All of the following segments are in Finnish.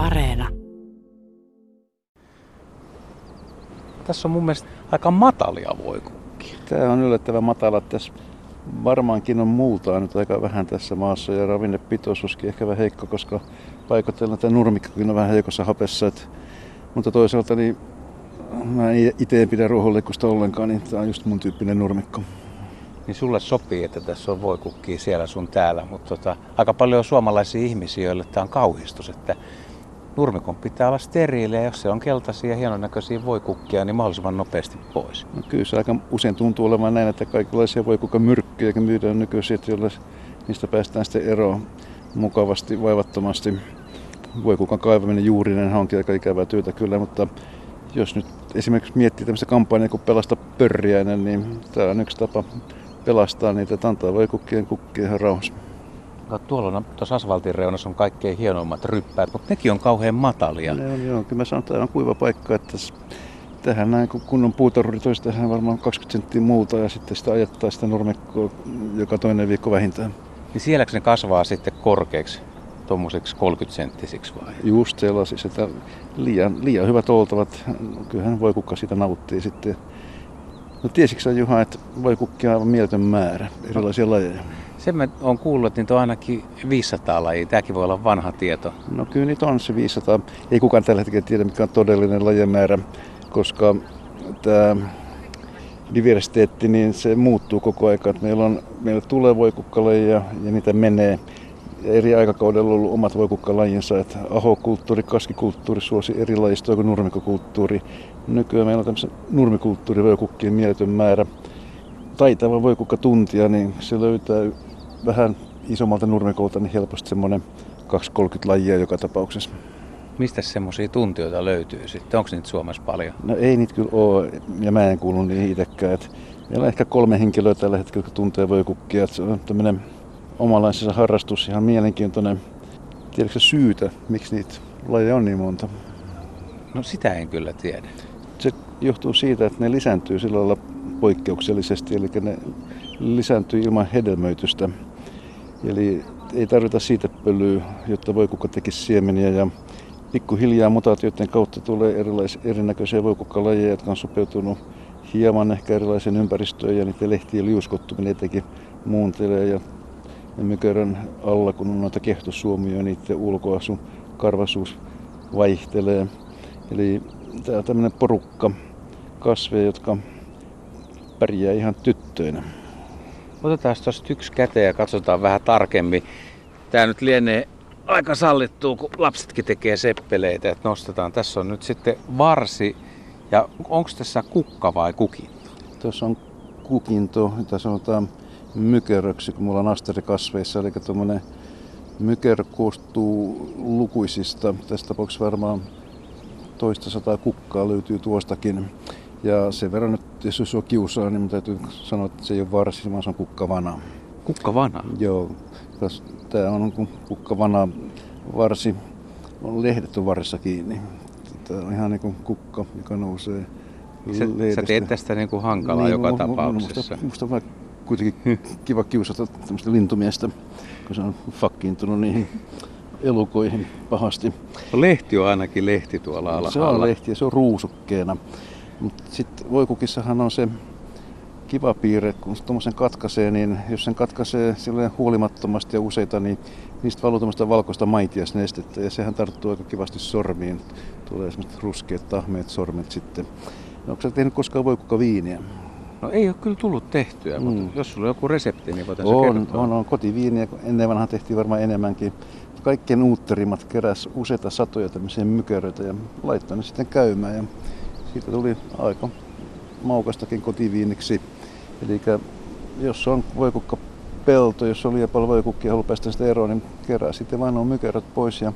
Areena. Tässä on mun mielestä aika matalia voikukkia. Tämä on yllättävän matala. Tässä varmaankin on multaa nyt aika vähän tässä maassa ja ravinnepitoisuuskin ehkä vähän heikko, koska paikotella tämä nurmikkokin on vähän heikossa hapessa. Että, mutta toisaalta niin mä itse en pidä ruohonleikkusta ollenkaan, niin tämä on just mun tyyppinen nurmikko. Niin sulle sopii, että tässä on voikukkia siellä sun täällä, mutta tota, aika paljon on suomalaisia ihmisiä, joille tämä on kauhistus, että nurmikon pitää olla steriili ja jos se on keltaisia ja hienonäköisiä voikukkia, niin mahdollisimman nopeasti pois. No kyllä se aika usein tuntuu olevan näin, että kaikenlaisia voikukkamyrkkyjä myydään nykyisin, joilla niistä päästään sitten eroon mukavasti, vaivattomasti. Voikukan kaivaminen juurinen onkin aika ikävää työtä kyllä, mutta jos nyt esimerkiksi miettii tämmöistä kampanjaa kuin Pelasta pörriäinen, niin tämä on yksi tapa pelastaa niitä, että antaa voikukkien kukkia ihan rauhassa. No, tuolla on, tuossa asfaltin reunassa on kaikkein hienoimmat ryppäät, mutta nekin on kauhean matalia. Ne on, joo, kyllä mä sanon, että tämä on kuiva paikka, että tähän näin, kun kunnon puutarhuri toisi tähän varmaan 20 senttiä muuta ja sitten sitä ajattaa sitä nurmikkoa joka toinen viikko vähintään. Niin sielläkö ne kasvaa sitten korkeaksi, tuommoiseksi 30 senttisiksi vai? Just sellaisiksi, että liian, liian hyvät oltavat. Kyllähän voi kukka siitä nauttii sitten. No tiesitkö Juha, että voi kukkia aivan mieletön määrä erilaisia no. lajeja? Sen mä oon kuullut, että niitä on ainakin 500 lajia. Tämäkin voi olla vanha tieto. No kyllä niitä on se 500. Ei kukaan tällä hetkellä tiedä, mikä on todellinen lajien määrä, koska tämä diversiteetti, niin se muuttuu koko ajan. Meillä, on, meillä tulee voikukkalajeja ja niitä menee. Eri aikakaudella on ollut omat voikukkalajinsa, että ahokulttuuri, kaskikulttuuri suosi eri lajistoja kuin nurmikokulttuuri. Nykyään meillä on tämmöisen nurmikulttuuri voikukkien mieletön määrä taitava voi kuka tuntia, niin se löytää vähän isommalta nurmikolta niin helposti semmoinen 2-30 lajia joka tapauksessa. Mistä semmoisia tuntijoita löytyy sitten? Onko niitä Suomessa paljon? No ei niitä kyllä ole, ja mä en kuulu niihin itsekään. meillä on ehkä kolme henkilöä tällä hetkellä, jotka tuntee voikukkia. Se on tämmöinen omanlaisensa harrastus, ihan mielenkiintoinen. Tiedätkö syytä, miksi niitä lajeja on niin monta? No sitä en kyllä tiedä. Se johtuu siitä, että ne lisääntyy sillä lailla poikkeuksellisesti, eli ne lisääntyy ilman hedelmöitystä. Eli ei tarvita siitä pölyä, jotta voi kuka tekisi siemeniä ja pikkuhiljaa mutaatioiden kautta tulee erilaisia, erinäköisiä voikukkalajeja, jotka on sopeutunut hieman ehkä erilaisen ympäristöön ja niiden lehtien liuskottuminen etenkin muuntelee ja, mykörän alla, kun on noita kehtossuomia ja niiden ulkoasu, karvasuus vaihtelee. Eli tämä on tämmöinen porukka kasveja, jotka pärjää ihan tyttöinä. Otetaan tuosta yksi käteen ja katsotaan vähän tarkemmin. Tämä nyt lienee aika sallittua, kun lapsetkin tekee seppeleitä, että nostetaan. Tässä on nyt sitten varsi. Ja onko tässä kukka vai kukinto? Tuossa on kukinto, jota sanotaan mykeröksi, kun mulla on asterikasveissa. Eli tuommoinen myker koostuu lukuisista. Tässä tapauksessa varmaan toista sataa kukkaa löytyy tuostakin. Ja sen verran nyt, jos sua kiusaa, niin täytyy sanoa, että se ei ole varsi, vaan se on kukkavana. Kukkavana? Joo. Tämä on kukkavana varsi. On lehdet on varressa kiinni. Tämä on ihan niin kuin kukka, joka nousee Sä, sä teet tästä niin kuin hankalaa niin, joka tapauksessa. Musta, musta on kuitenkin kiva kiusata tämmöistä lintumiestä, kun se on fakkiintunut niihin elukoihin pahasti. No lehti on ainakin lehti tuolla alhaalla. Se on lehti ja se on ruusukkeena. Mutta sitten voikukissahan on se kiva piirre, kun tuommoisen katkaisee, niin jos sen katkaisee silleen huolimattomasti ja useita, niin niistä valuu tuommoista valkoista maitiasnestettä ja sehän tarttuu aika kivasti sormiin. Tulee semmoiset ruskeat tahmeet sormet sitten. No, onko sä tehnyt koskaan voikukka viiniä? No ei ole kyllä tullut tehtyä, mm. mutta jos sulla on joku resepti, niin voitaisiin on, kertoa. On, on. Kotiviiniä ennen vanha tehtiin varmaan enemmänkin. Kaikkien uutterimmat keräs useita satoja tämmöisiä mykeröitä ja laittoi ne sitten käymään. Ja siitä tuli aika maukastakin kotiviiniksi. Eli jos on voikukka pelto, jos on liian paljon voikukkia ja haluaa päästä sitä eroon, niin kerää sitten vain nuo mykerät pois ja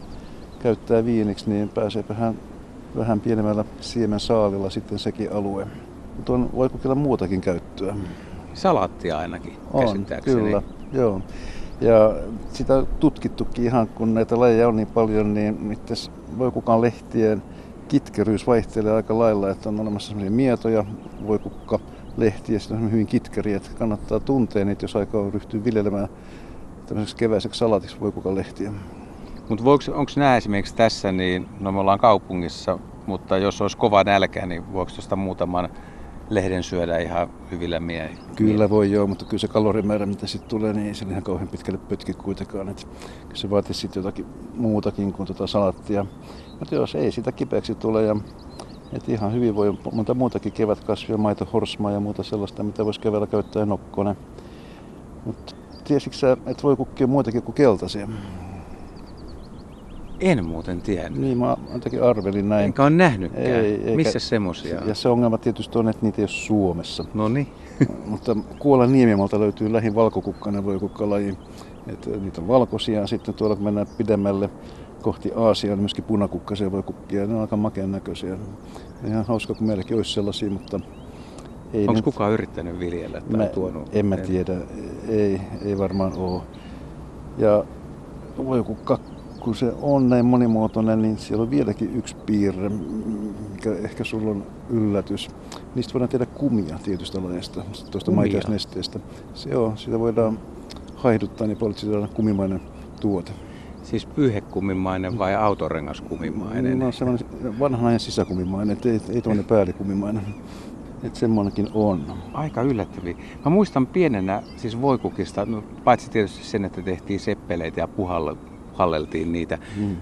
käyttää viiniksi, niin pääsee vähän, vähän pienemmällä siemen saalilla sitten sekin alue. Mutta on voikukilla muutakin käyttöä. Salaattia ainakin, on, kyllä, joo. Ja sitä tutkittukin ihan, kun näitä lajeja on niin paljon, niin voi kukaan lehtien kitkeryys vaihtelee aika lailla, että on olemassa sellaisia mietoja, voi kukka lehtiä, sitten on hyvin kitkeriä, että kannattaa tuntea niitä, jos aikaa ryhtyy viljelemään tämmöiseksi keväiseksi salatiksi voi kuka lehtiä. Mutta onko nämä esimerkiksi tässä, niin no me ollaan kaupungissa, mutta jos olisi kova nälkä, niin voiko tuosta muutaman lehden syödä ihan hyvillä miehillä? Kyllä voi joo, mutta kyllä se kalorimäärä, mitä sitten tulee, niin se ihan kauhean pitkälle pötki kuitenkaan. Et se vaatii sitten jotakin muutakin kuin tuota salattia. Mutta jos ei sitä kipeäksi tule ja et ihan hyvin voi monta muutakin kevätkasvia, maito, horsmaa ja muuta sellaista, mitä voisi keväällä käyttää nokkona. Mutta tiesitkö sä, että voi kukkia muitakin kuin keltaisia? En muuten tiedä. Niin, mä jotenkin arvelin näin. Enkä ole nähnytkään. Ei, eikä... Missä semmosia Ja se ongelma tietysti on, että niitä ei ole Suomessa. No niin. Mutta Kuolan Niemimalta löytyy lähin valkokukkainen voikukkalaji. Että niitä on valkoisia. Sitten tuolla kun mennään pidemmälle kohti Aasiaa, niin myöskin punakukkaisia voi kukkia. Ne on aika makeen näköisiä. Ihan hauska, kun meilläkin olisi sellaisia, mutta ei Onko nyt... kukaan yrittänyt viljellä tai mä, tuonut? En mä tiedä. Ei, ei varmaan ole. Ja voi kukka kun se on näin monimuotoinen, niin siellä on vieläkin yksi piirre, mikä ehkä sulla on yllätys. Niistä voidaan tehdä kumia tietystä lajista, tuosta maitiaisnesteestä. Se on, sitä voidaan haihduttaa, niin poliittisesti kumimainen tuote. Siis pyyhekumimainen vai autorengaskumimainen? No semmoinen vanhanainen sisäkumimainen, ei, ei tuonne päällikumimainen. Että semmoinenkin on. Aika yllättäviä. Mä muistan pienenä, siis voikukista, no, paitsi tietysti sen, että tehtiin seppeleitä ja puhalla, halleltiin niitä. Mm.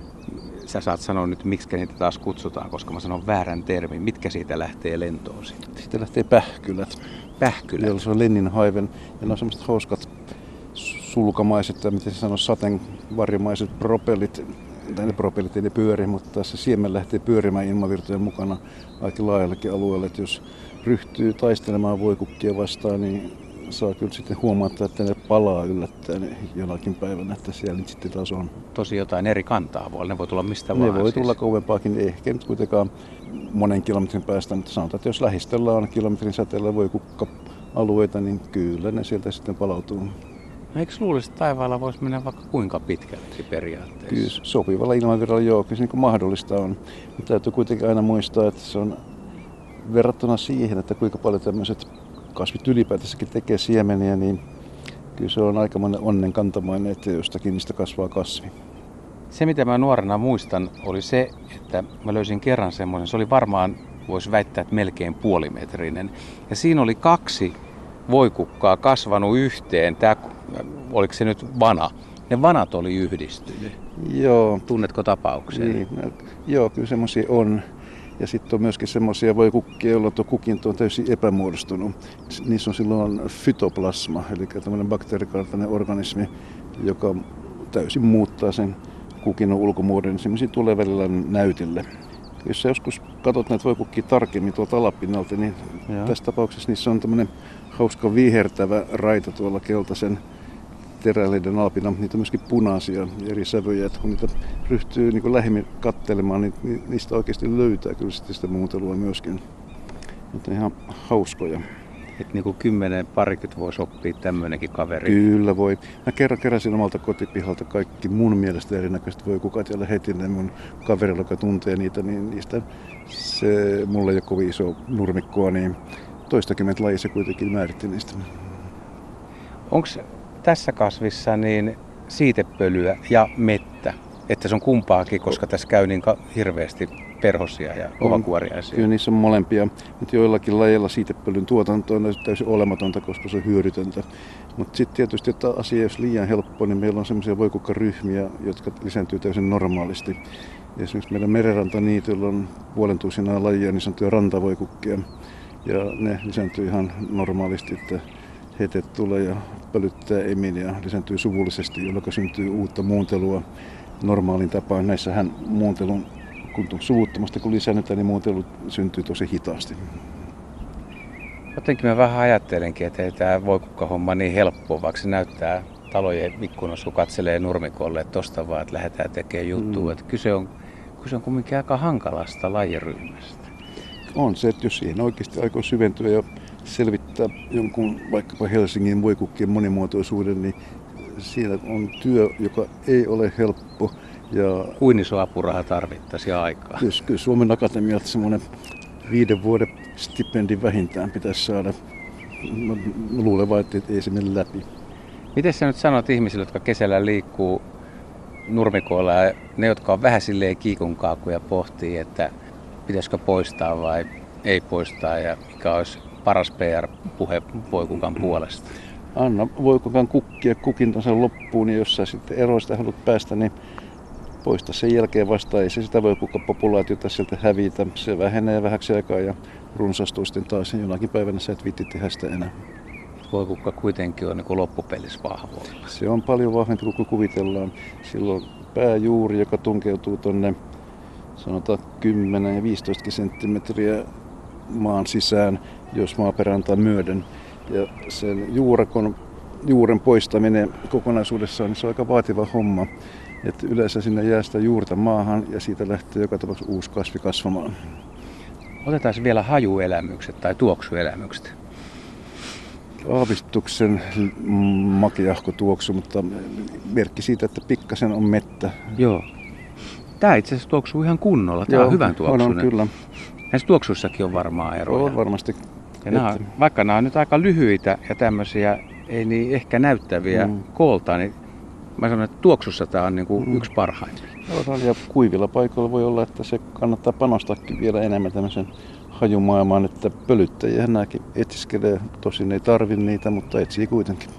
Sä saat sanoa nyt, miksi niitä taas kutsutaan, koska mä sanon väärän termin. Mitkä siitä lähtee lentoon sitten? Siitä lähtee pähkylät. Pähkylät? Jolla se on Lenninhaiven. Ja ne on semmoiset hauskat sulkamaiset, tai miten se sanoo, sateenvarjomaiset propellit. Tai ne propellit ei ne pyöri, mutta se siemen lähtee pyörimään ilmavirtojen mukana aika laajallakin alueella. Että jos ryhtyy taistelemaan voikukkia vastaan, niin saa kyllä sitten huomata, että ne palaa yllättäen jonakin päivänä, että siellä nyt sitten taas on. Tosi jotain eri kantaa voi, ne voi tulla mistä ne vaan. Ne voi siis. tulla kauempaakin, ehkä nyt kuitenkaan monen kilometrin päästä, mutta sanotaan, että jos lähistöllä on kilometrin säteellä voi kukka alueita, niin kyllä ne sieltä sitten palautuu. No eikö luulisi, että taivaalla voisi mennä vaikka kuinka pitkälle periaatteessa? Kyllä sopivalla ilmavirralla joo, kyllä se niin mahdollista on. Mutta täytyy kuitenkin aina muistaa, että se on verrattuna siihen, että kuinka paljon tämmöiset kasvit ylipäätänsäkin tekee siemeniä, niin kyllä se on aikamoinen onnen kantamainen, että jostakin niistä kasvaa kasvi. Se, mitä mä nuorena muistan, oli se, että mä löysin kerran semmoisen, se oli varmaan, voisi väittää, että melkein puolimetrinen. Ja siinä oli kaksi voikukkaa kasvanut yhteen. Tämä, oliko se nyt vana? Ne vanat oli yhdistynyt. Joo. Tunnetko tapauksia? Niin, no, joo, kyllä semmoisia on. Ja sitten on myöskin semmoisia voi kukkia, joilla tuo kukinto on täysin epämuodostunut. Niissä on silloin fytoplasma, eli tämmöinen bakteerikaltainen organismi, joka täysin muuttaa sen kukinnon ulkomuodon. Semmoisia tulee välillä näytille. Jos sä joskus katsot näitä voi kukkia tarkemmin tuolta alapinnalta, niin Joo. tässä tapauksessa niissä on tämmöinen hauska vihertävä raita tuolla keltaisen teräleiden alpina, mutta niitä on myöskin punaisia eri sävyjä. Että kun niitä ryhtyy niin kuin lähemmin kattelemaan, niin niistä oikeasti löytää kyllä sitten sitä muuntelua myöskin. Mutta ihan hauskoja. Että niin kuin kymmenen parikymmentä voisi oppia tämmöinenkin kaveri. Kyllä voi. Mä kerran keräsin omalta kotipihalta kaikki mun mielestä erinäköistä voi kukat ja lähetin ne mun kaverilla, joka tuntee niitä, niin niistä se mulle ei ole kovin iso nurmikkoa, niin toistakymmentä lajia se kuitenkin määritti niistä. Onko tässä kasvissa niin siitepölyä ja mettä. Että se on kumpaakin, koska tässä käy niin hirveästi perhosia ja kovakuoriaisia. Kyllä niissä on molempia. Nyt joillakin lajeilla siitepölyn tuotanto on täysin olematonta, koska se on hyödytöntä. Mutta sitten tietysti, että asia olisi liian helppo, niin meillä on sellaisia voikukkaryhmiä, jotka lisääntyy täysin normaalisti. Esimerkiksi meidän merenrantaniityllä on puolentuisinaa lajia niin sanottuja rantavoikukkia. Ja ne lisääntyy ihan normaalisti, että hete tulee ja pölyttää emin ja lisääntyy suvullisesti, jolloin syntyy uutta muuntelua normaalin tapaan. Näissähän muuntelun, kun suvuttomasti kun lisännetään, niin muuntelu syntyy tosi hitaasti. Jotenkin mä vähän ajattelenkin, että ei tämä voi homma niin helppoa, vaikka se näyttää talojen ikkunassa, kun katselee nurmikolle, että tosta vaan, että lähdetään tekemään juttua. Mm. Että kyse on, kyse on kuitenkin aika hankalasta lajiryhmästä. On se, että jos siihen oikeasti aikoo syventyä ja selvittää jonkun vaikkapa Helsingin voikukkien monimuotoisuuden, niin siinä on työ, joka ei ole helppo. Ja Kuin iso apuraha tarvittaisiin aikaa? Kyllä, kyllä Suomen Akatemialta semmoinen viiden vuoden stipendi vähintään pitäisi saada. Mä luulen vain, että ei se mene läpi. Miten sä nyt sanot ihmisille, jotka kesällä liikkuu nurmikoilla ja ne, jotka on vähän silleen kiikunkaakuja pohtii, että pitäisikö poistaa vai ei poistaa ja mikä olisi paras PR-puhe Voikukan puolesta? Anna Voikukan kukkia kukintonsa loppuun ja jos sä sitten eroista haluat päästä, niin poista sen jälkeen vasta. Ei se sitä voi kuka populaatiota sieltä hävitä. Se vähenee vähäksi aikaa ja runsastuu sitten taas. Jonakin päivänä sä et viitti tehdä sitä enää. Voikukka kuitenkin on niin loppupelissä vahvoilla. Se on paljon vahvempi kuin kuvitellaan. Silloin pääjuuri, joka tunkeutuu tuonne sanotaan 10 ja 15 senttimetriä maan sisään, jos maaperä antaa myöden. Ja sen juurakon, juuren poistaminen kokonaisuudessaan, niin se on aika vaativa homma. Et yleensä sinne jää sitä juurta maahan ja siitä lähtee joka tapauksessa uusi kasvi kasvamaan. Otetaan vielä hajuelämykset tai tuoksuelämykset. Aavistuksen makeahko tuoksu, mutta merkki siitä, että pikkasen on mettä. Joo. Tämä itse asiassa tuoksuu ihan kunnolla. Tämä Joo, on hyvän tuoksunen. On, on kyllä. Näissä tuoksuissakin on varmaan eroja. On varmasti. Ja nämä, on- vaikka nämä on nyt aika lyhyitä ja tämmöisiä ei niin ehkä näyttäviä Mm. kooltaan, niin mä sanon, että tuoksussa tämä on niin kuin Mm. yksi parhaimpia. Ja kuivilla paikoilla voi olla, että se kannattaa panostaakin vielä enemmän tämmöisen hajumaailmaan, että pölyttäjiä nämäkin etsiskelee. Tosin ei tarvi niitä, mutta etsii kuitenkin.